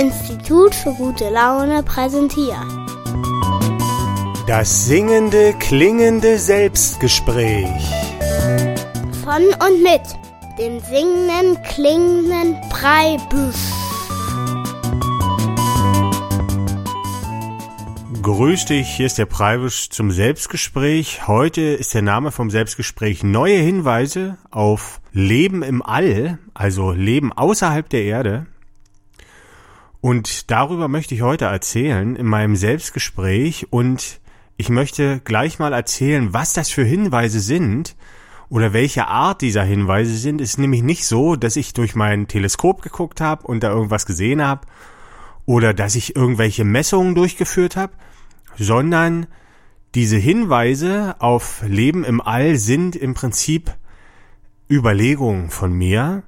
Institut für gute Laune präsentiert. Das singende, klingende Selbstgespräch. Von und mit dem singenden, klingenden Breibüsch. Grüß dich, hier ist der Preibisch zum Selbstgespräch. Heute ist der Name vom Selbstgespräch Neue Hinweise auf Leben im All, also Leben außerhalb der Erde. Und darüber möchte ich heute erzählen in meinem Selbstgespräch und ich möchte gleich mal erzählen, was das für Hinweise sind oder welche Art dieser Hinweise sind. Es ist nämlich nicht so, dass ich durch mein Teleskop geguckt habe und da irgendwas gesehen habe oder dass ich irgendwelche Messungen durchgeführt habe, sondern diese Hinweise auf Leben im All sind im Prinzip Überlegungen von mir,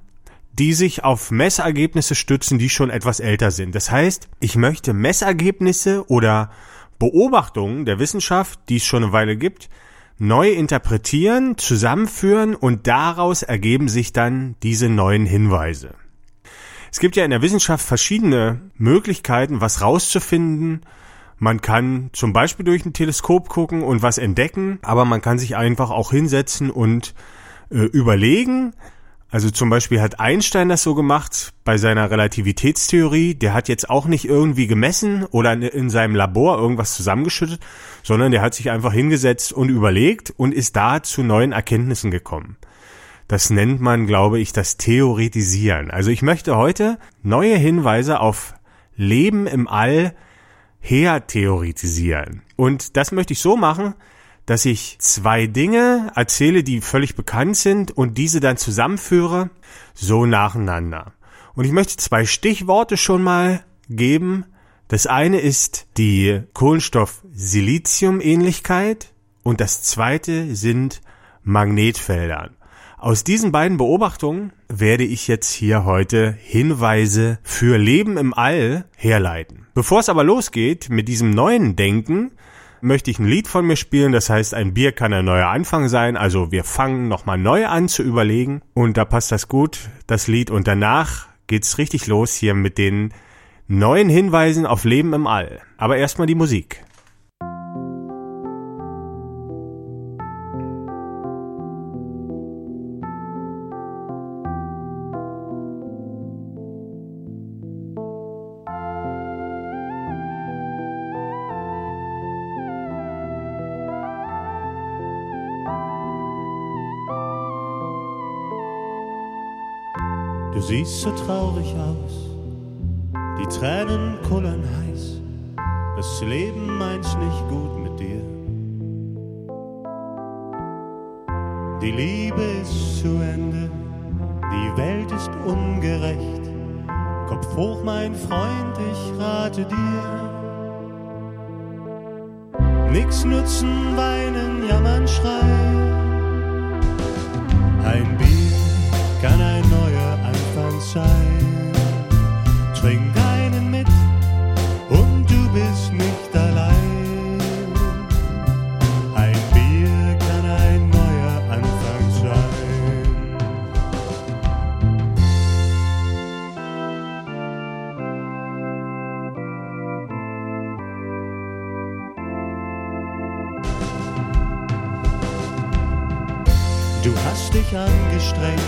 die sich auf Messergebnisse stützen, die schon etwas älter sind. Das heißt, ich möchte Messergebnisse oder Beobachtungen der Wissenschaft, die es schon eine Weile gibt, neu interpretieren, zusammenführen und daraus ergeben sich dann diese neuen Hinweise. Es gibt ja in der Wissenschaft verschiedene Möglichkeiten, was rauszufinden, man kann zum Beispiel durch ein Teleskop gucken und was entdecken, aber man kann sich einfach auch hinsetzen und äh, überlegen. Also zum Beispiel hat Einstein das so gemacht bei seiner Relativitätstheorie. Der hat jetzt auch nicht irgendwie gemessen oder in seinem Labor irgendwas zusammengeschüttet, sondern der hat sich einfach hingesetzt und überlegt und ist da zu neuen Erkenntnissen gekommen. Das nennt man, glaube ich, das Theoretisieren. Also ich möchte heute neue Hinweise auf Leben im All hertheoretisieren. Und das möchte ich so machen, dass ich zwei Dinge erzähle, die völlig bekannt sind und diese dann zusammenführe, so nacheinander. Und ich möchte zwei Stichworte schon mal geben. Das eine ist die Kohlenstoff-Silizium-Ähnlichkeit und das zweite sind Magnetfelder. Aus diesen beiden Beobachtungen werde ich jetzt hier heute Hinweise für Leben im All herleiten. Bevor es aber losgeht mit diesem neuen Denken, möchte ich ein Lied von mir spielen, das heißt, ein Bier kann ein neuer Anfang sein, also wir fangen nochmal neu an zu überlegen und da passt das gut, das Lied und danach geht's richtig los hier mit den neuen Hinweisen auf Leben im All. Aber erstmal die Musik. Siehst so traurig aus, die Tränen kullern heiß, das Leben meint's nicht gut mit dir. Die Liebe ist zu Ende, die Welt ist ungerecht. Kopf hoch, mein Freund, ich rate dir. Nix nutzen, weinen, jammern, schreien. Dich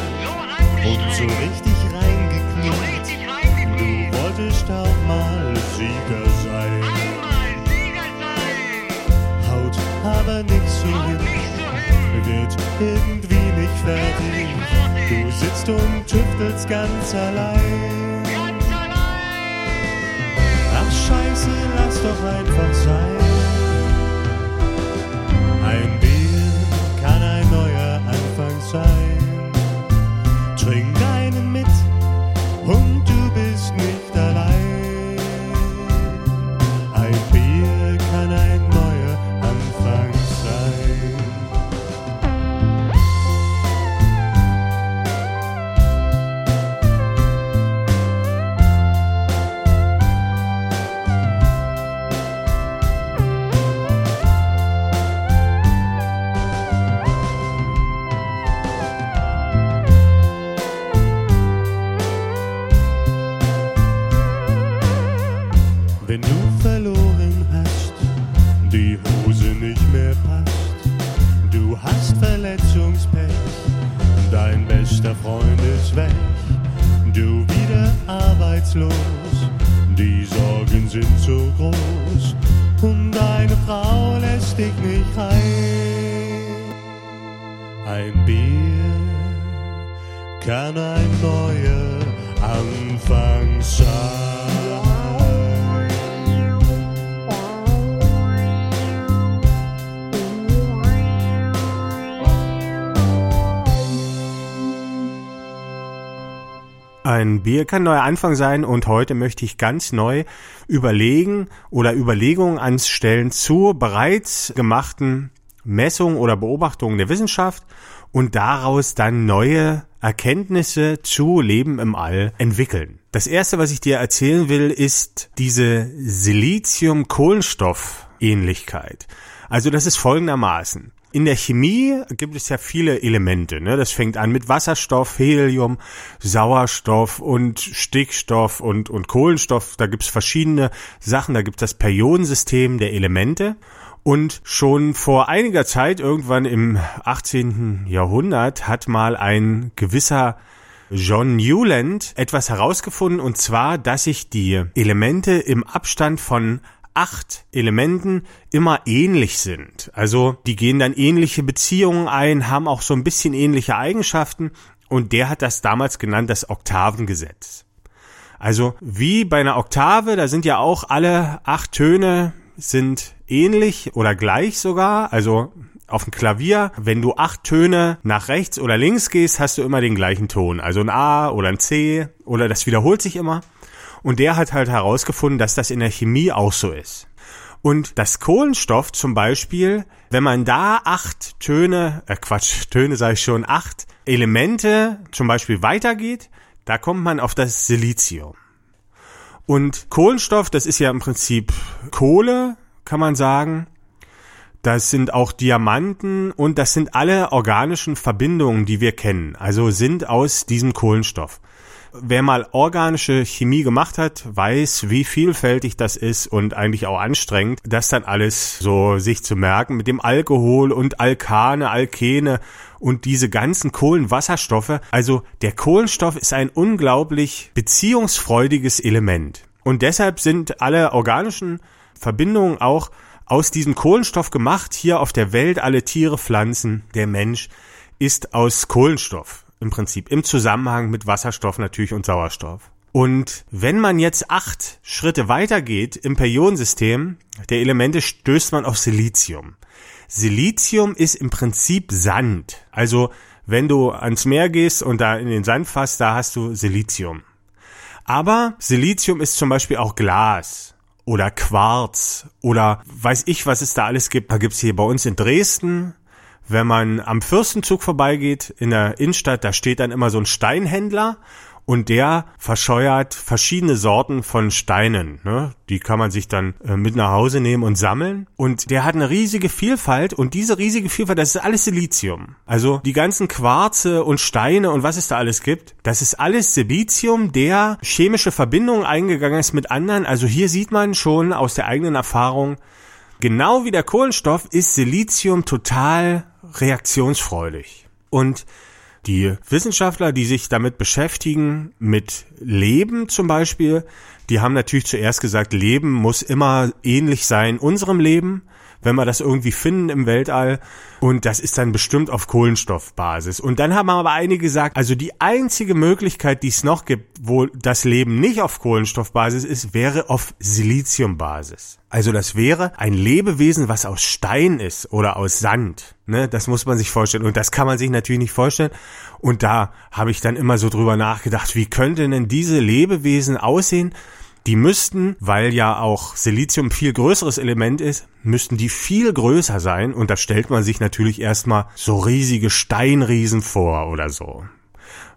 kann ein neuer Anfang sein. Ein Bier kann neuer Anfang sein und heute möchte ich ganz neu überlegen oder Überlegungen anstellen zu bereits gemachten Messungen oder Beobachtungen der Wissenschaft und daraus dann neue Erkenntnisse zu Leben im All entwickeln. Das erste, was ich dir erzählen will, ist diese Silizium-Kohlenstoff-Ähnlichkeit. Also das ist folgendermaßen. In der Chemie gibt es ja viele Elemente. Ne? Das fängt an mit Wasserstoff, Helium, Sauerstoff und Stickstoff und, und Kohlenstoff. Da gibt es verschiedene Sachen. Da gibt es das Periodensystem der Elemente. Und schon vor einiger Zeit, irgendwann im 18. Jahrhundert, hat mal ein gewisser John Newland etwas herausgefunden, und zwar, dass sich die Elemente im Abstand von acht Elementen immer ähnlich sind. Also die gehen dann ähnliche Beziehungen ein, haben auch so ein bisschen ähnliche Eigenschaften und der hat das damals genannt das Oktavengesetz. Also wie bei einer Oktave, da sind ja auch alle acht Töne sind ähnlich oder gleich sogar. Also auf dem Klavier, wenn du acht Töne nach rechts oder links gehst, hast du immer den gleichen Ton. Also ein A oder ein C oder das wiederholt sich immer. Und der hat halt herausgefunden, dass das in der Chemie auch so ist. Und das Kohlenstoff zum Beispiel, wenn man da acht Töne, äh Quatsch, Töne sage ich schon, acht Elemente zum Beispiel weitergeht, da kommt man auf das Silizium. Und Kohlenstoff, das ist ja im Prinzip Kohle, kann man sagen. Das sind auch Diamanten und das sind alle organischen Verbindungen, die wir kennen. Also sind aus diesem Kohlenstoff wer mal organische Chemie gemacht hat, weiß, wie vielfältig das ist und eigentlich auch anstrengend, das dann alles so sich zu merken mit dem Alkohol und Alkane, Alkene und diese ganzen Kohlenwasserstoffe. Also der Kohlenstoff ist ein unglaublich beziehungsfreudiges Element. Und deshalb sind alle organischen Verbindungen auch aus diesem Kohlenstoff gemacht. Hier auf der Welt alle Tiere, Pflanzen, der Mensch ist aus Kohlenstoff im Prinzip im Zusammenhang mit Wasserstoff natürlich und Sauerstoff. Und wenn man jetzt acht Schritte weitergeht im Periodensystem der Elemente, stößt man auf Silizium. Silizium ist im Prinzip Sand. Also wenn du ans Meer gehst und da in den Sand fasst, da hast du Silizium. Aber Silizium ist zum Beispiel auch Glas oder Quarz oder weiß ich, was es da alles gibt. Da gibt's hier bei uns in Dresden wenn man am Fürstenzug vorbeigeht in der Innenstadt, da steht dann immer so ein Steinhändler und der verscheuert verschiedene Sorten von Steinen. Ne? Die kann man sich dann äh, mit nach Hause nehmen und sammeln. Und der hat eine riesige Vielfalt und diese riesige Vielfalt, das ist alles Silizium. Also die ganzen Quarze und Steine und was es da alles gibt, das ist alles Silizium, der chemische Verbindungen eingegangen ist mit anderen. Also hier sieht man schon aus der eigenen Erfahrung, genau wie der Kohlenstoff ist Silizium total reaktionsfreudig. Und die Wissenschaftler, die sich damit beschäftigen, mit Leben zum Beispiel, die haben natürlich zuerst gesagt, Leben muss immer ähnlich sein unserem Leben wenn wir das irgendwie finden im Weltall. Und das ist dann bestimmt auf Kohlenstoffbasis. Und dann haben aber einige gesagt, also die einzige Möglichkeit, die es noch gibt, wo das Leben nicht auf Kohlenstoffbasis ist, wäre auf Siliziumbasis. Also das wäre ein Lebewesen, was aus Stein ist oder aus Sand. Ne, das muss man sich vorstellen. Und das kann man sich natürlich nicht vorstellen. Und da habe ich dann immer so drüber nachgedacht, wie könnten denn diese Lebewesen aussehen? Die müssten, weil ja auch Silizium viel größeres Element ist, müssten die viel größer sein. Und da stellt man sich natürlich erstmal so riesige Steinriesen vor oder so.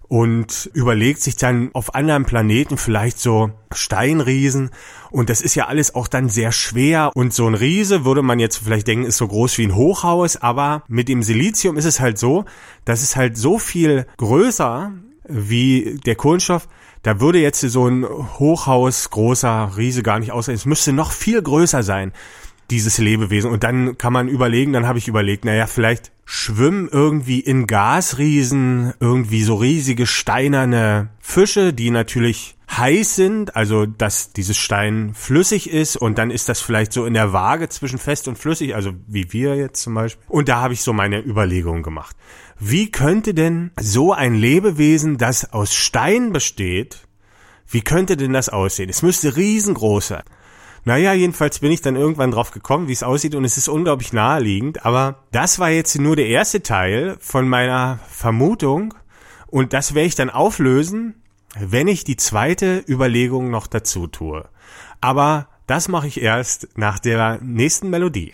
Und überlegt sich dann auf anderen Planeten vielleicht so Steinriesen. Und das ist ja alles auch dann sehr schwer. Und so ein Riese würde man jetzt vielleicht denken ist so groß wie ein Hochhaus, aber mit dem Silizium ist es halt so, dass es halt so viel größer wie der Kohlenstoff, da würde jetzt so ein Hochhaus, großer Riese gar nicht aussehen. Es müsste noch viel größer sein, dieses Lebewesen. Und dann kann man überlegen, dann habe ich überlegt, naja, vielleicht schwimmen irgendwie in Gasriesen irgendwie so riesige steinerne Fische, die natürlich heiß sind, also dass dieses Stein flüssig ist und dann ist das vielleicht so in der Waage zwischen fest und flüssig, also wie wir jetzt zum Beispiel. Und da habe ich so meine Überlegungen gemacht. Wie könnte denn so ein Lebewesen, das aus Stein besteht, wie könnte denn das aussehen? Es müsste riesengroß sein. Naja, jedenfalls bin ich dann irgendwann drauf gekommen, wie es aussieht und es ist unglaublich naheliegend. Aber das war jetzt nur der erste Teil von meiner Vermutung und das werde ich dann auflösen, wenn ich die zweite Überlegung noch dazu tue. Aber das mache ich erst nach der nächsten Melodie.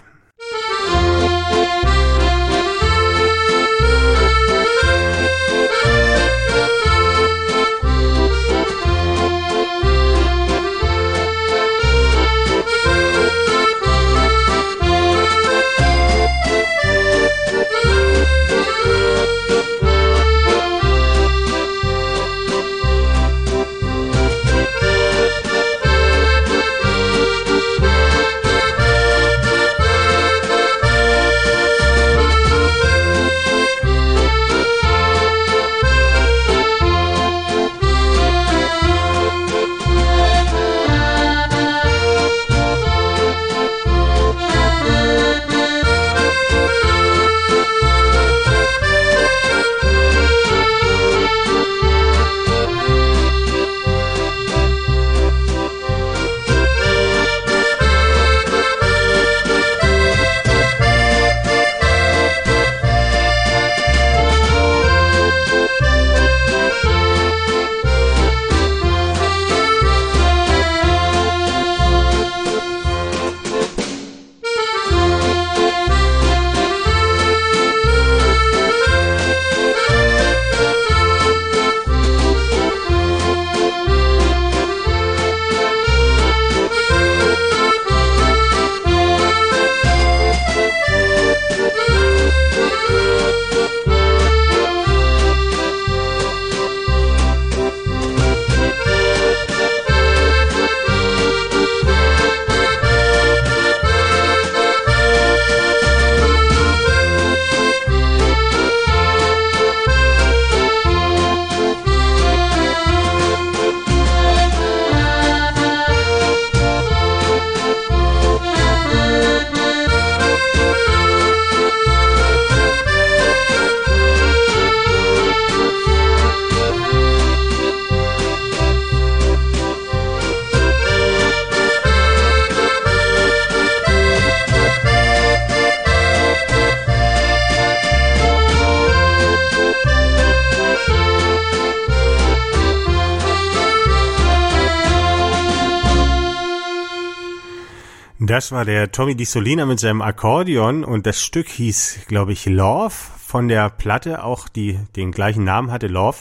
Das war der Tommy Di Solina mit seinem Akkordeon und das Stück hieß, glaube ich, Love von der Platte, auch die den gleichen Namen hatte, Love.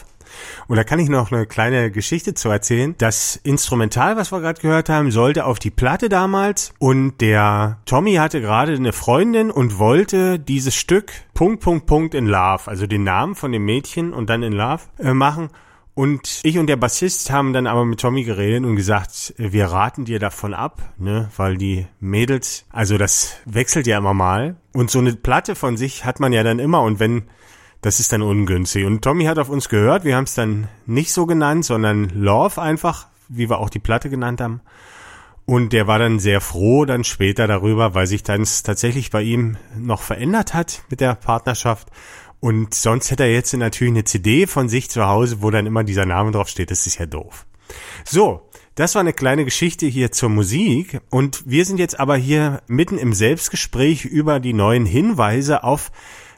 Und da kann ich noch eine kleine Geschichte zu erzählen. Das Instrumental, was wir gerade gehört haben, sollte auf die Platte damals und der Tommy hatte gerade eine Freundin und wollte dieses Stück Punkt, Punkt, Punkt in Love, also den Namen von dem Mädchen und dann in Love äh, machen. Und ich und der Bassist haben dann aber mit Tommy geredet und gesagt, wir raten dir davon ab, ne, weil die Mädels, also das wechselt ja immer mal. Und so eine Platte von sich hat man ja dann immer und wenn, das ist dann ungünstig. Und Tommy hat auf uns gehört, wir haben es dann nicht so genannt, sondern Love einfach, wie wir auch die Platte genannt haben. Und der war dann sehr froh dann später darüber, weil sich dann tatsächlich bei ihm noch verändert hat mit der Partnerschaft. Und sonst hätte er jetzt natürlich eine CD von sich zu Hause, wo dann immer dieser Name drauf steht. Das ist ja doof. So, das war eine kleine Geschichte hier zur Musik. Und wir sind jetzt aber hier mitten im Selbstgespräch über die neuen Hinweise auf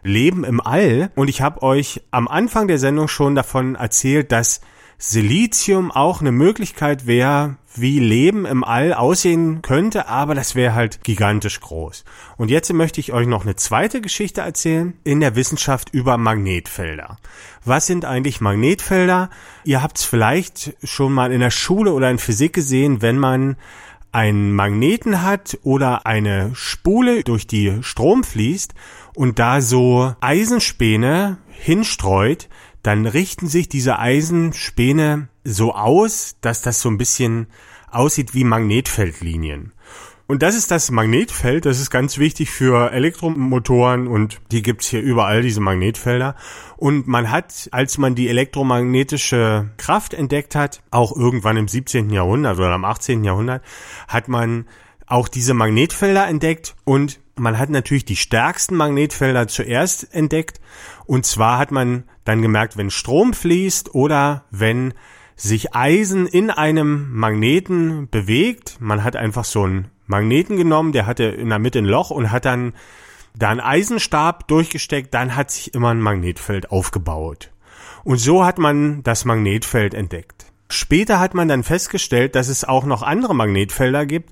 Leben im All. Und ich habe euch am Anfang der Sendung schon davon erzählt, dass Silizium auch eine Möglichkeit wäre, wie Leben im All aussehen könnte, aber das wäre halt gigantisch groß. Und jetzt möchte ich euch noch eine zweite Geschichte erzählen in der Wissenschaft über Magnetfelder. Was sind eigentlich Magnetfelder? Ihr habt es vielleicht schon mal in der Schule oder in Physik gesehen, wenn man einen Magneten hat oder eine Spule, durch die Strom fließt und da so Eisenspäne hinstreut, dann richten sich diese Eisenspäne so aus, dass das so ein bisschen aussieht wie Magnetfeldlinien. Und das ist das Magnetfeld, das ist ganz wichtig für Elektromotoren und die gibt's hier überall, diese Magnetfelder. Und man hat, als man die elektromagnetische Kraft entdeckt hat, auch irgendwann im 17. Jahrhundert oder im 18. Jahrhundert, hat man auch diese Magnetfelder entdeckt und man hat natürlich die stärksten Magnetfelder zuerst entdeckt. Und zwar hat man dann gemerkt, wenn Strom fließt oder wenn sich Eisen in einem Magneten bewegt. Man hat einfach so einen Magneten genommen, der hatte in der Mitte ein Loch und hat dann da einen Eisenstab durchgesteckt, dann hat sich immer ein Magnetfeld aufgebaut. Und so hat man das Magnetfeld entdeckt. Später hat man dann festgestellt, dass es auch noch andere Magnetfelder gibt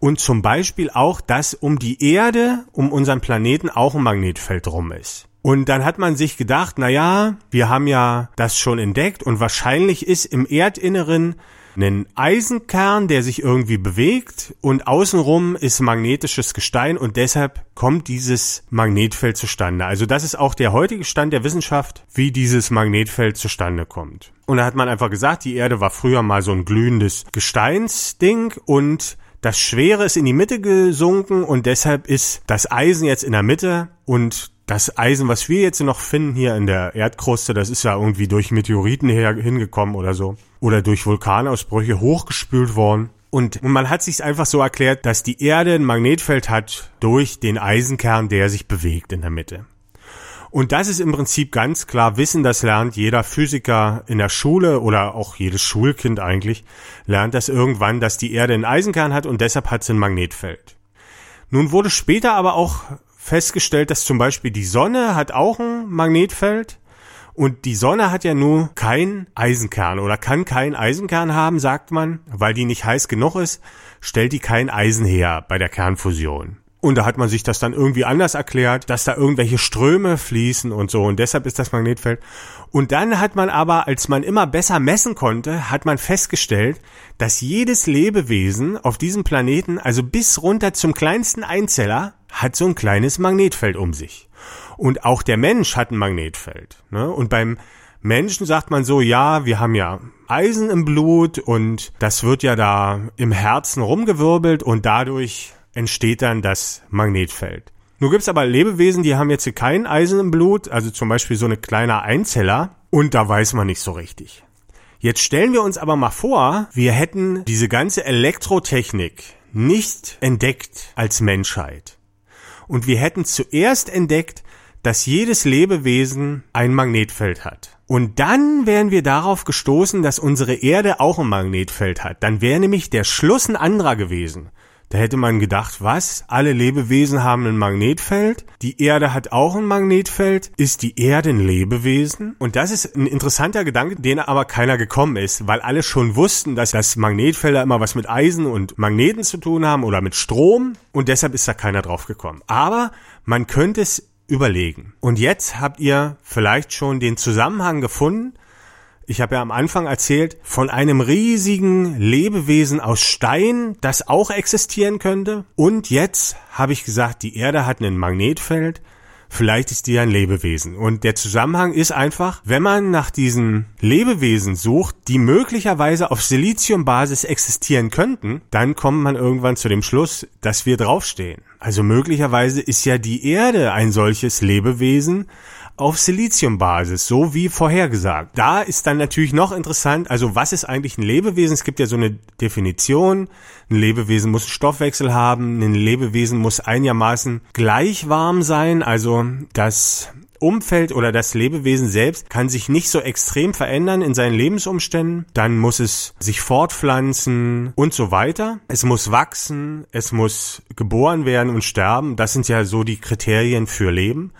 und zum Beispiel auch, dass um die Erde, um unseren Planeten auch ein Magnetfeld rum ist. Und dann hat man sich gedacht, na ja, wir haben ja das schon entdeckt und wahrscheinlich ist im Erdinneren ein Eisenkern, der sich irgendwie bewegt und außenrum ist magnetisches Gestein und deshalb kommt dieses Magnetfeld zustande. Also das ist auch der heutige Stand der Wissenschaft, wie dieses Magnetfeld zustande kommt. Und da hat man einfach gesagt, die Erde war früher mal so ein glühendes Gesteinsding und das Schwere ist in die Mitte gesunken und deshalb ist das Eisen jetzt in der Mitte und das Eisen, was wir jetzt noch finden hier in der Erdkruste, das ist ja irgendwie durch Meteoriten her, hingekommen oder so. Oder durch Vulkanausbrüche hochgespült worden. Und, man hat sich einfach so erklärt, dass die Erde ein Magnetfeld hat durch den Eisenkern, der sich bewegt in der Mitte. Und das ist im Prinzip ganz klar Wissen, das lernt jeder Physiker in der Schule oder auch jedes Schulkind eigentlich, lernt das irgendwann, dass die Erde einen Eisenkern hat und deshalb hat sie ein Magnetfeld. Nun wurde später aber auch festgestellt, dass zum Beispiel die Sonne hat auch ein Magnetfeld und die Sonne hat ja nur kein Eisenkern oder kann kein Eisenkern haben, sagt man, weil die nicht heiß genug ist, stellt die kein Eisen her bei der Kernfusion. Und da hat man sich das dann irgendwie anders erklärt, dass da irgendwelche Ströme fließen und so. Und deshalb ist das Magnetfeld. Und dann hat man aber, als man immer besser messen konnte, hat man festgestellt, dass jedes Lebewesen auf diesem Planeten, also bis runter zum kleinsten Einzeller, hat so ein kleines Magnetfeld um sich. Und auch der Mensch hat ein Magnetfeld. Ne? Und beim Menschen sagt man so, ja, wir haben ja Eisen im Blut und das wird ja da im Herzen rumgewirbelt und dadurch entsteht dann das Magnetfeld. Nun gibt's aber Lebewesen, die haben jetzt kein Eisen im Blut, also zum Beispiel so eine kleine Einzeller, und da weiß man nicht so richtig. Jetzt stellen wir uns aber mal vor, wir hätten diese ganze Elektrotechnik nicht entdeckt als Menschheit. Und wir hätten zuerst entdeckt, dass jedes Lebewesen ein Magnetfeld hat. Und dann wären wir darauf gestoßen, dass unsere Erde auch ein Magnetfeld hat. Dann wäre nämlich der Schluss ein anderer gewesen. Da hätte man gedacht, was? Alle Lebewesen haben ein Magnetfeld? Die Erde hat auch ein Magnetfeld? Ist die Erde ein Lebewesen? Und das ist ein interessanter Gedanke, den aber keiner gekommen ist, weil alle schon wussten, dass das Magnetfelder immer was mit Eisen und Magneten zu tun haben oder mit Strom und deshalb ist da keiner drauf gekommen. Aber man könnte es überlegen. Und jetzt habt ihr vielleicht schon den Zusammenhang gefunden ich habe ja am Anfang erzählt von einem riesigen Lebewesen aus Stein, das auch existieren könnte. Und jetzt habe ich gesagt, die Erde hat ein Magnetfeld. Vielleicht ist die ein Lebewesen. Und der Zusammenhang ist einfach, wenn man nach diesen Lebewesen sucht, die möglicherweise auf Siliziumbasis existieren könnten, dann kommt man irgendwann zu dem Schluss, dass wir draufstehen. Also möglicherweise ist ja die Erde ein solches Lebewesen, auf Siliziumbasis, so wie vorhergesagt. Da ist dann natürlich noch interessant, also was ist eigentlich ein Lebewesen? Es gibt ja so eine Definition. Ein Lebewesen muss Stoffwechsel haben, ein Lebewesen muss einigermaßen gleich warm sein, also das Umfeld oder das Lebewesen selbst kann sich nicht so extrem verändern in seinen Lebensumständen, dann muss es sich fortpflanzen und so weiter. Es muss wachsen, es muss geboren werden und sterben. Das sind ja so die Kriterien für Leben.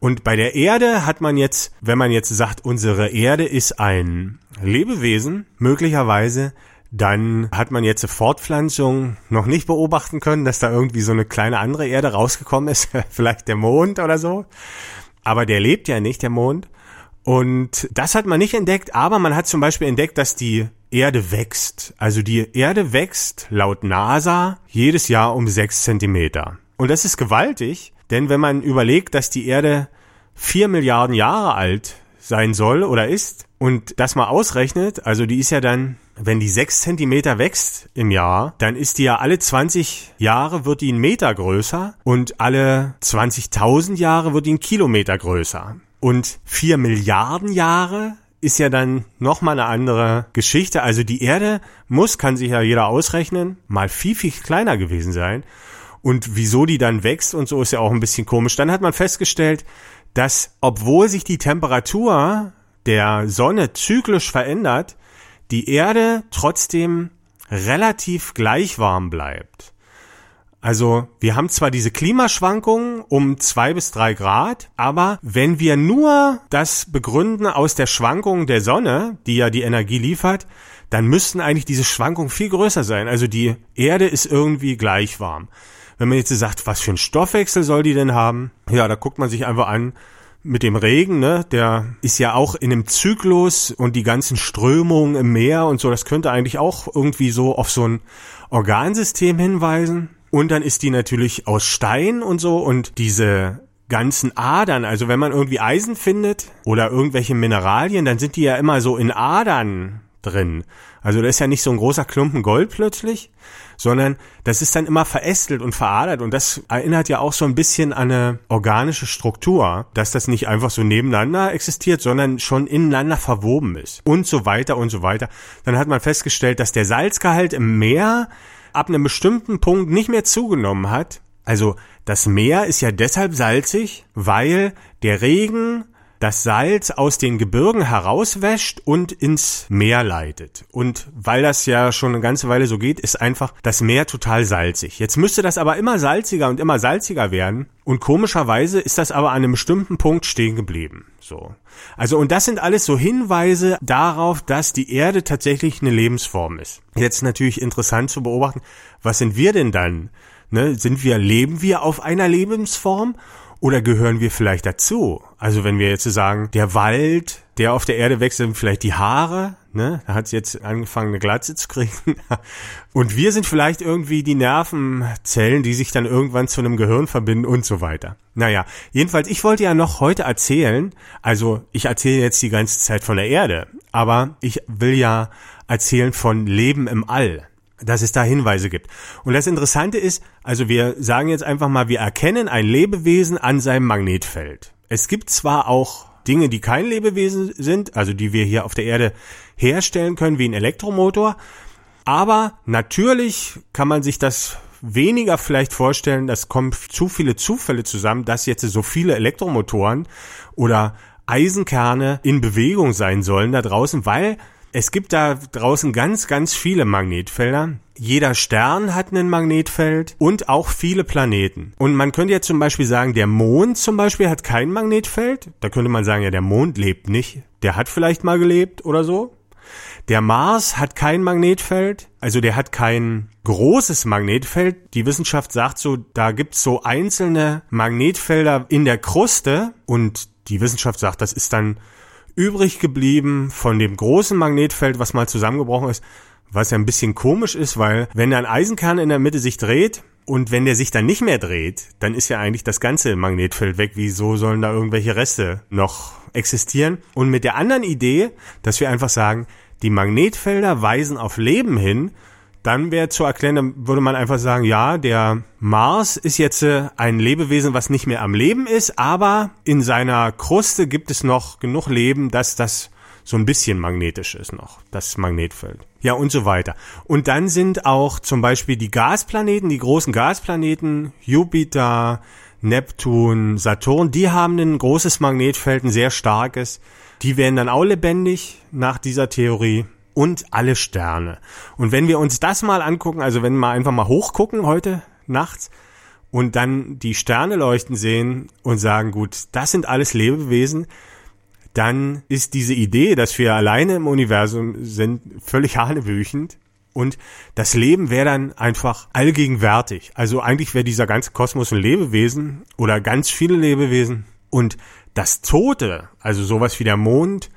Und bei der Erde hat man jetzt, wenn man jetzt sagt, unsere Erde ist ein Lebewesen, möglicherweise, dann hat man jetzt eine Fortpflanzung noch nicht beobachten können, dass da irgendwie so eine kleine andere Erde rausgekommen ist, vielleicht der Mond oder so. Aber der lebt ja nicht, der Mond. Und das hat man nicht entdeckt, aber man hat zum Beispiel entdeckt, dass die Erde wächst. Also die Erde wächst laut NASA jedes Jahr um sechs Zentimeter. Und das ist gewaltig, denn wenn man überlegt, dass die Erde vier Milliarden Jahre alt sein soll oder ist und das mal ausrechnet, also die ist ja dann wenn die sechs Zentimeter wächst im Jahr, dann ist die ja alle 20 Jahre wird die einen Meter größer und alle 20.000 Jahre wird die einen Kilometer größer. Und vier Milliarden Jahre ist ja dann nochmal eine andere Geschichte. Also die Erde muss, kann sich ja jeder ausrechnen, mal viel, viel kleiner gewesen sein. Und wieso die dann wächst und so ist ja auch ein bisschen komisch. Dann hat man festgestellt, dass obwohl sich die Temperatur der Sonne zyklisch verändert, die Erde trotzdem relativ gleich warm bleibt. Also wir haben zwar diese Klimaschwankungen um zwei bis drei Grad, aber wenn wir nur das begründen aus der Schwankung der Sonne, die ja die Energie liefert, dann müssten eigentlich diese Schwankungen viel größer sein. Also die Erde ist irgendwie gleich warm. Wenn man jetzt sagt, was für ein Stoffwechsel soll die denn haben? Ja, da guckt man sich einfach an, mit dem Regen, ne, der ist ja auch in einem Zyklus und die ganzen Strömungen im Meer und so, das könnte eigentlich auch irgendwie so auf so ein Organsystem hinweisen. Und dann ist die natürlich aus Stein und so und diese ganzen Adern, also wenn man irgendwie Eisen findet oder irgendwelche Mineralien, dann sind die ja immer so in Adern drin. Also da ist ja nicht so ein großer Klumpen Gold plötzlich, sondern das ist dann immer verästelt und veradert und das erinnert ja auch so ein bisschen an eine organische Struktur, dass das nicht einfach so nebeneinander existiert, sondern schon ineinander verwoben ist und so weiter und so weiter. Dann hat man festgestellt, dass der Salzgehalt im Meer ab einem bestimmten Punkt nicht mehr zugenommen hat. Also das Meer ist ja deshalb salzig, weil der Regen das Salz aus den Gebirgen herauswäscht und ins Meer leitet. Und weil das ja schon eine ganze Weile so geht, ist einfach das Meer total salzig. Jetzt müsste das aber immer salziger und immer salziger werden. Und komischerweise ist das aber an einem bestimmten Punkt stehen geblieben. So. Also, und das sind alles so Hinweise darauf, dass die Erde tatsächlich eine Lebensform ist. Jetzt natürlich interessant zu beobachten, was sind wir denn dann? Ne, sind wir, leben wir auf einer Lebensform oder gehören wir vielleicht dazu? Also wenn wir jetzt sagen, der Wald, der auf der Erde wächst, sind vielleicht die Haare, ne? Da hat sie jetzt angefangen, eine Glatze zu kriegen. Und wir sind vielleicht irgendwie die Nervenzellen, die sich dann irgendwann zu einem Gehirn verbinden und so weiter. Naja, jedenfalls, ich wollte ja noch heute erzählen, also ich erzähle jetzt die ganze Zeit von der Erde, aber ich will ja erzählen von Leben im All dass es da Hinweise gibt. Und das Interessante ist, also wir sagen jetzt einfach mal, wir erkennen ein Lebewesen an seinem Magnetfeld. Es gibt zwar auch Dinge, die kein Lebewesen sind, also die wir hier auf der Erde herstellen können, wie ein Elektromotor, aber natürlich kann man sich das weniger vielleicht vorstellen, das kommen zu viele Zufälle zusammen, dass jetzt so viele Elektromotoren oder Eisenkerne in Bewegung sein sollen da draußen, weil es gibt da draußen ganz, ganz viele Magnetfelder. Jeder Stern hat ein Magnetfeld und auch viele Planeten. Und man könnte jetzt zum Beispiel sagen, der Mond zum Beispiel hat kein Magnetfeld. Da könnte man sagen, ja, der Mond lebt nicht. Der hat vielleicht mal gelebt oder so. Der Mars hat kein Magnetfeld, also der hat kein großes Magnetfeld. Die Wissenschaft sagt so, da gibt's so einzelne Magnetfelder in der Kruste und die Wissenschaft sagt, das ist dann übrig geblieben von dem großen Magnetfeld, was mal zusammengebrochen ist, was ja ein bisschen komisch ist, weil wenn ein Eisenkern in der Mitte sich dreht und wenn der sich dann nicht mehr dreht, dann ist ja eigentlich das ganze Magnetfeld weg. Wieso sollen da irgendwelche Reste noch existieren? Und mit der anderen Idee, dass wir einfach sagen, die Magnetfelder weisen auf Leben hin dann wäre zu erklären, dann würde man einfach sagen, ja, der Mars ist jetzt äh, ein Lebewesen, was nicht mehr am Leben ist, aber in seiner Kruste gibt es noch genug Leben, dass das so ein bisschen magnetisch ist noch, das Magnetfeld. Ja, und so weiter. Und dann sind auch zum Beispiel die Gasplaneten, die großen Gasplaneten, Jupiter, Neptun, Saturn, die haben ein großes Magnetfeld, ein sehr starkes. Die werden dann auch lebendig nach dieser Theorie und alle Sterne. Und wenn wir uns das mal angucken, also wenn wir einfach mal hochgucken heute nachts und dann die Sterne leuchten sehen und sagen, gut, das sind alles Lebewesen, dann ist diese Idee, dass wir alleine im Universum sind, völlig hanebüchend. Und das Leben wäre dann einfach allgegenwärtig. Also eigentlich wäre dieser ganze Kosmos ein Lebewesen oder ganz viele Lebewesen. Und das Tote, also sowas wie der Mond,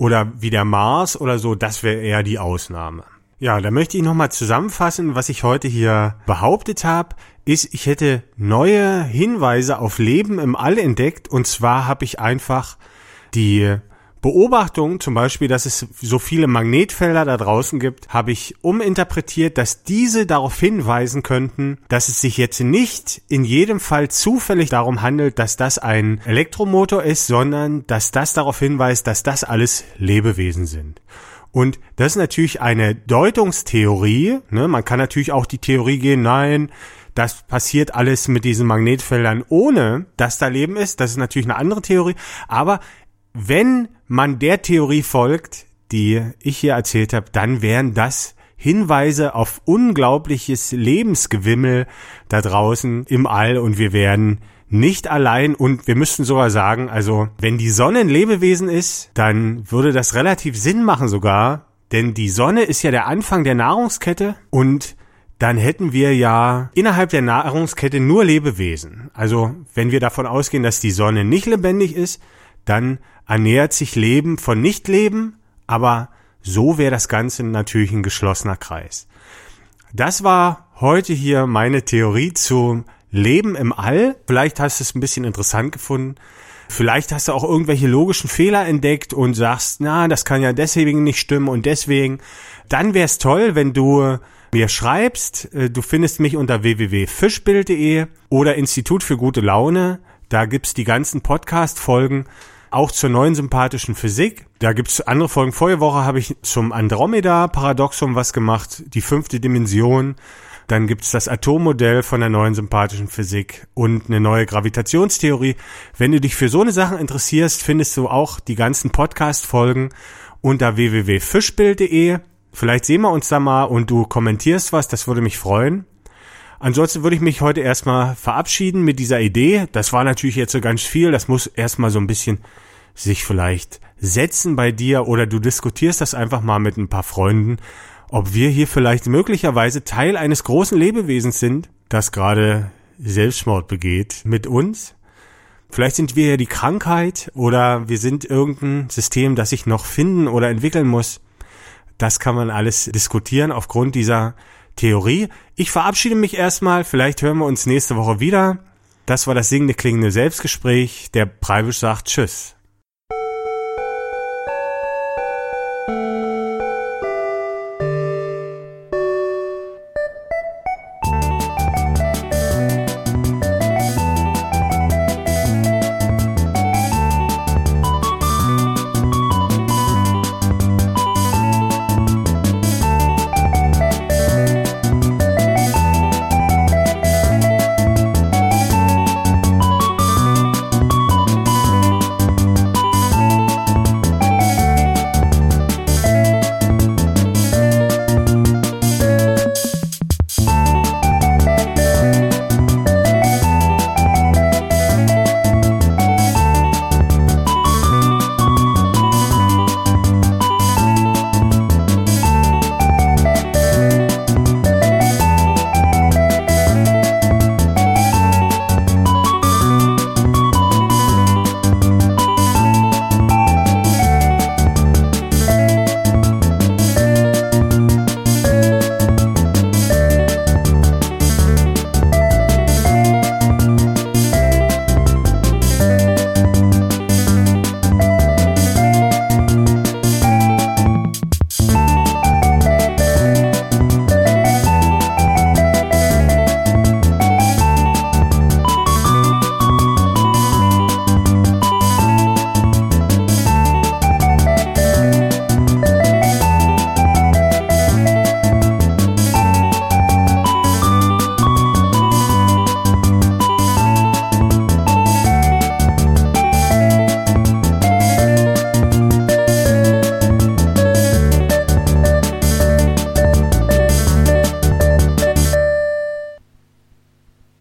oder wie der Mars oder so, das wäre eher die Ausnahme. Ja, da möchte ich nochmal zusammenfassen, was ich heute hier behauptet habe, ist, ich hätte neue Hinweise auf Leben im All entdeckt und zwar habe ich einfach die Beobachtung, zum Beispiel, dass es so viele Magnetfelder da draußen gibt, habe ich uminterpretiert, dass diese darauf hinweisen könnten, dass es sich jetzt nicht in jedem Fall zufällig darum handelt, dass das ein Elektromotor ist, sondern dass das darauf hinweist, dass das alles Lebewesen sind. Und das ist natürlich eine Deutungstheorie. Ne? Man kann natürlich auch die Theorie gehen, nein, das passiert alles mit diesen Magnetfeldern, ohne dass da Leben ist. Das ist natürlich eine andere Theorie. Aber wenn man der Theorie folgt, die ich hier erzählt habe, dann wären das Hinweise auf unglaubliches Lebensgewimmel da draußen im All. Und wir wären nicht allein. Und wir müssten sogar sagen, also wenn die Sonne ein Lebewesen ist, dann würde das relativ Sinn machen sogar, denn die Sonne ist ja der Anfang der Nahrungskette. Und dann hätten wir ja innerhalb der Nahrungskette nur Lebewesen. Also wenn wir davon ausgehen, dass die Sonne nicht lebendig ist, dann ernährt sich Leben von Nichtleben, aber so wäre das Ganze natürlich ein geschlossener Kreis. Das war heute hier meine Theorie zu Leben im All. Vielleicht hast du es ein bisschen interessant gefunden. Vielleicht hast du auch irgendwelche logischen Fehler entdeckt und sagst, na, das kann ja deswegen nicht stimmen und deswegen. Dann wäre es toll, wenn du mir schreibst. Äh, du findest mich unter www.fischbild.de oder Institut für gute Laune. Da gibt's die ganzen Podcast-Folgen auch zur neuen sympathischen Physik. Da gibt's andere Folgen. Vorige Woche habe ich zum Andromeda-Paradoxum was gemacht, die fünfte Dimension. Dann gibt's das Atommodell von der neuen sympathischen Physik und eine neue Gravitationstheorie. Wenn du dich für so eine Sachen interessierst, findest du auch die ganzen Podcast-Folgen unter www.fischbild.de. Vielleicht sehen wir uns da mal und du kommentierst was, das würde mich freuen. Ansonsten würde ich mich heute erstmal verabschieden mit dieser Idee. Das war natürlich jetzt so ganz viel. Das muss erstmal so ein bisschen sich vielleicht setzen bei dir oder du diskutierst das einfach mal mit ein paar Freunden, ob wir hier vielleicht möglicherweise Teil eines großen Lebewesens sind, das gerade Selbstmord begeht mit uns. Vielleicht sind wir ja die Krankheit oder wir sind irgendein System, das sich noch finden oder entwickeln muss. Das kann man alles diskutieren aufgrund dieser Theorie. Ich verabschiede mich erstmal. Vielleicht hören wir uns nächste Woche wieder. Das war das singende klingende Selbstgespräch. Der Preibisch sagt Tschüss.